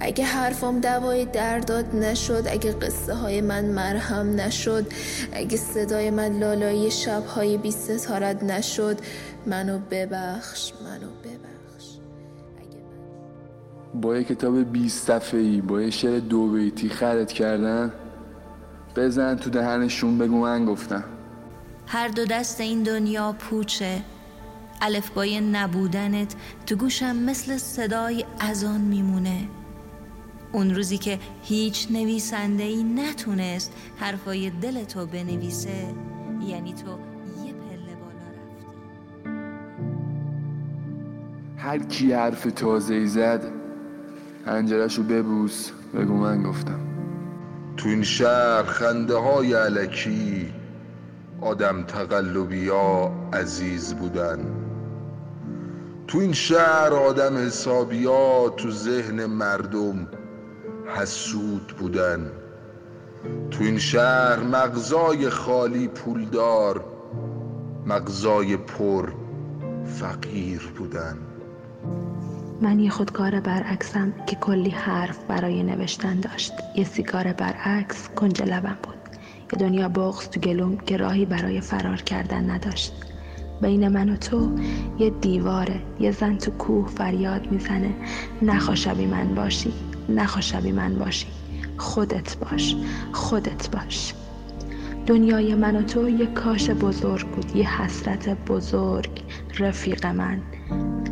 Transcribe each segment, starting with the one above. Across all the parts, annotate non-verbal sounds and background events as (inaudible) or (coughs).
اگه حرفام دوای درداد نشد اگه قصه های من مرهم نشد اگه صدای من لالایی شبهای بی ستارت نشد منو ببخش منو ببخش. با یه کتاب 20 ای با یه شعر دو بیتی خرد کردن بزن تو دهنشون بگو من گفتم. هر دو دست این دنیا پوچه الفبای نبودنت تو گوشم مثل صدای ازان میمونه. اون روزی که هیچ نویسنده ای نتونست حرفای دل تو بنویسه یعنی تو یه پله بالا رفتی. هر کی حرف تازه ای زد رو ببوس. بگو من گفتم. تو این شهر خنده های علکی آدم تقلبی ها عزیز بودن. تو این شهر آدم حسابی ها تو ذهن مردم حسود بودن. تو این شهر مغزای خالی پولدار مغزای پر فقیر بودن. من یه خودکار برعکسم که کلی حرف برای نوشتن داشت. یه سیگار برعکس کنج لبم بود. یه دنیا بغز تو گلوم که راهی برای فرار کردن نداشت. بین من و تو یه دیواره یه زن تو کوه فریاد می‌زنه. نخوا شبی من باشی. نخوا شبی من باشی. خودت باش. خودت باش. دنیای من و تو یه کاش بزرگ بود. یه حسرت بزرگ رفیق من.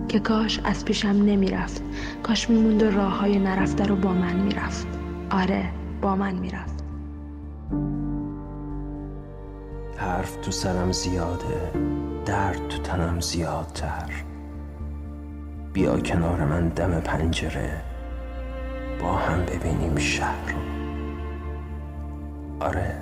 که کاش از پیشم نمی‌رفت. کاش میموند و راه های نرفته رو با من می‌رفت. آره با من می‌رفت. حرف تو سرم زیاده درد تو تنم زیادتر. بیا کنار من دم پنجره. با هم ببینیم شهر رو. آره.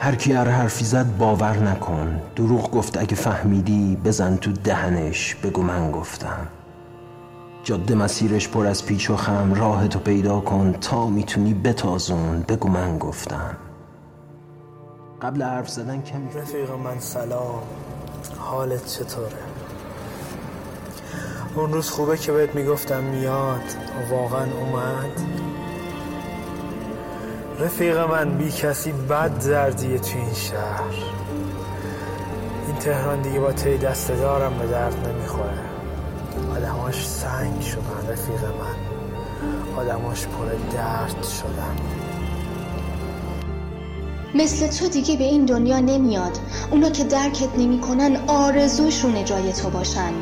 هر کی هر حرفی زد باور نکن. دروغ گفت اگه فهمیدی بزن تو دهنش. بگو من گفتم. جاده مسیرش پر از پیچ و خم. راه تو پیدا کن تا می‌تونی بتازون. بگو من گفتم. قبل حرف زدن کمی رفیق من سلام. حالت چطوره؟ اون روز خوبه که بهت می‌گفتم میاد. واقعا اومد. رفیق من بی کسی بد زردیه تو این شهر. این تهران دیگه با تی دست دارم به درد نمی‌خوره. آدماش سنگ شدن رفیق من. آدماش پر درد شدن. مثل تو دیگه به این دنیا نمیاد. اونا که درکت نمی‌کنن آرزوشون جای تو باشن.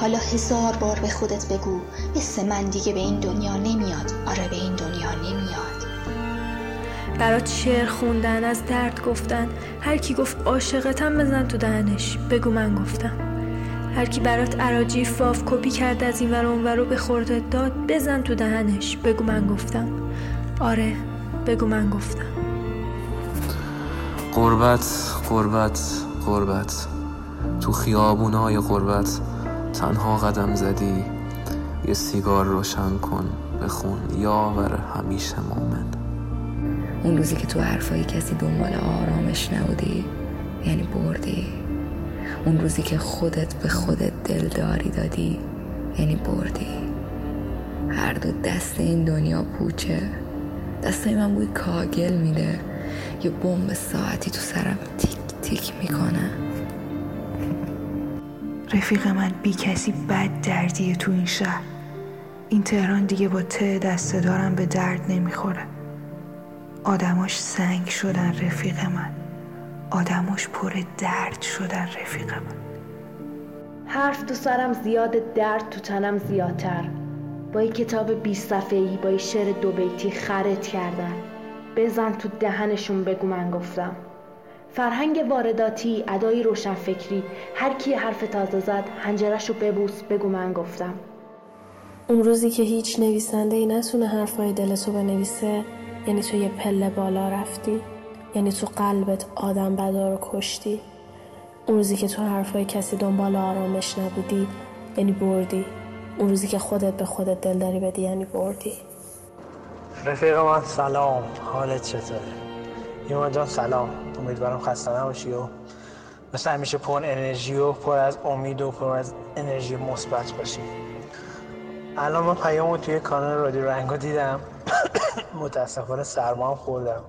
حالا هزار بار به خودت بگو مثل من دیگه به این دنیا نمیاد. آره به این دنیا نمیاد. برات شعر خوندن از درد گفتن. هر کی گفت عاشقتم بزن تو دهنش. بگو من گفتم. هر کی برات عراجی فاف کپی کرد از این ور رو به خورده داد بزن تو دهنش. بگو من گفتم. آره بگو من گفتم. قربت قربت قربت. تو خیابونای قربت تنها قدم زدی. یه سیگار روشن کن بخون یاور همیشه مومن. اون روزی که تو حرفای کسی دنبال آرامش نبودی یعنی بردی. اون روزی که خودت به خودت دلداری دادی یعنی بردی. هر دو دست این دنیا پوچه. دستای من بوی کاگل میده. یه بمب ساعتی تو سرم تیک تیک می‌کنه. رفیق من بی کسی بد دردیه تو این شهر. این تهران دیگه با ته دسته دارم به درد نمی‌خوره. آدماش سنگ شدن رفیق من. آدماش پر درد شدن رفیق من. حرف تو سرم زیاد درد تو تنم زیادتر. با یه کتاب بی صفحه‌ای با یه شعر دو بیتی خرد کردن. بزن تو دهنشون بگو من گفتم. فرهنگ وارداتی ادای روشنفکری هر کی حرف تازه زد هنجرش ببوس بگو من گفتم. اون روزی که هیچ نویسنده ای نتونه حرفای دلتو بنویسه یعنی تو یه پله بالا رفتی یعنی تو قلبت آدم بدا رو کشتی. اون روزی که تو حرفای کسی دنبال آرامش نبودی یعنی بردی. اون روزی که خودت به خودت دلداری بدی یعنی بردی. رفیق من سلام حالت چطوره؟ ایمان جان سلام امیدوارم خسته نباشی و مثل همیشه پر انرژی و پر از امید و پر از انرژی مثبت باشیم الان من پیامو توی کانال رادیو رنگا دیدم. (coughs) متاسفانه سرما هم خوردم.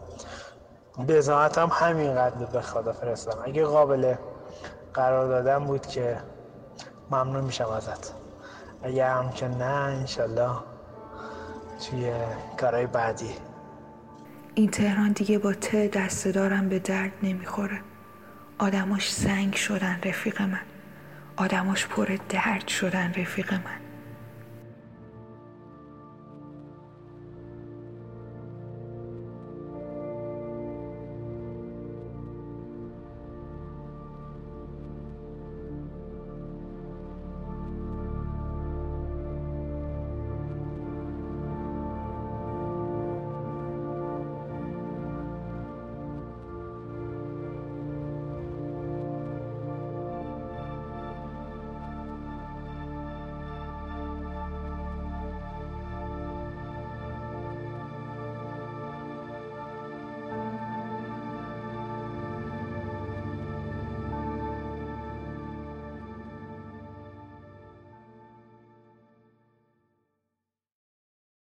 به هم همینقدر به خدا فرستم اگه قابل قرار دادم بود که ممنون میشم ازت. اگه هم که نه انشالله توی کارهای بعدی. این تهران دیگه با ته دست دارم به درد نمی‌خوره. آدماش سنگ شدن رفیق من. آدماش پر درد شدن رفیق من.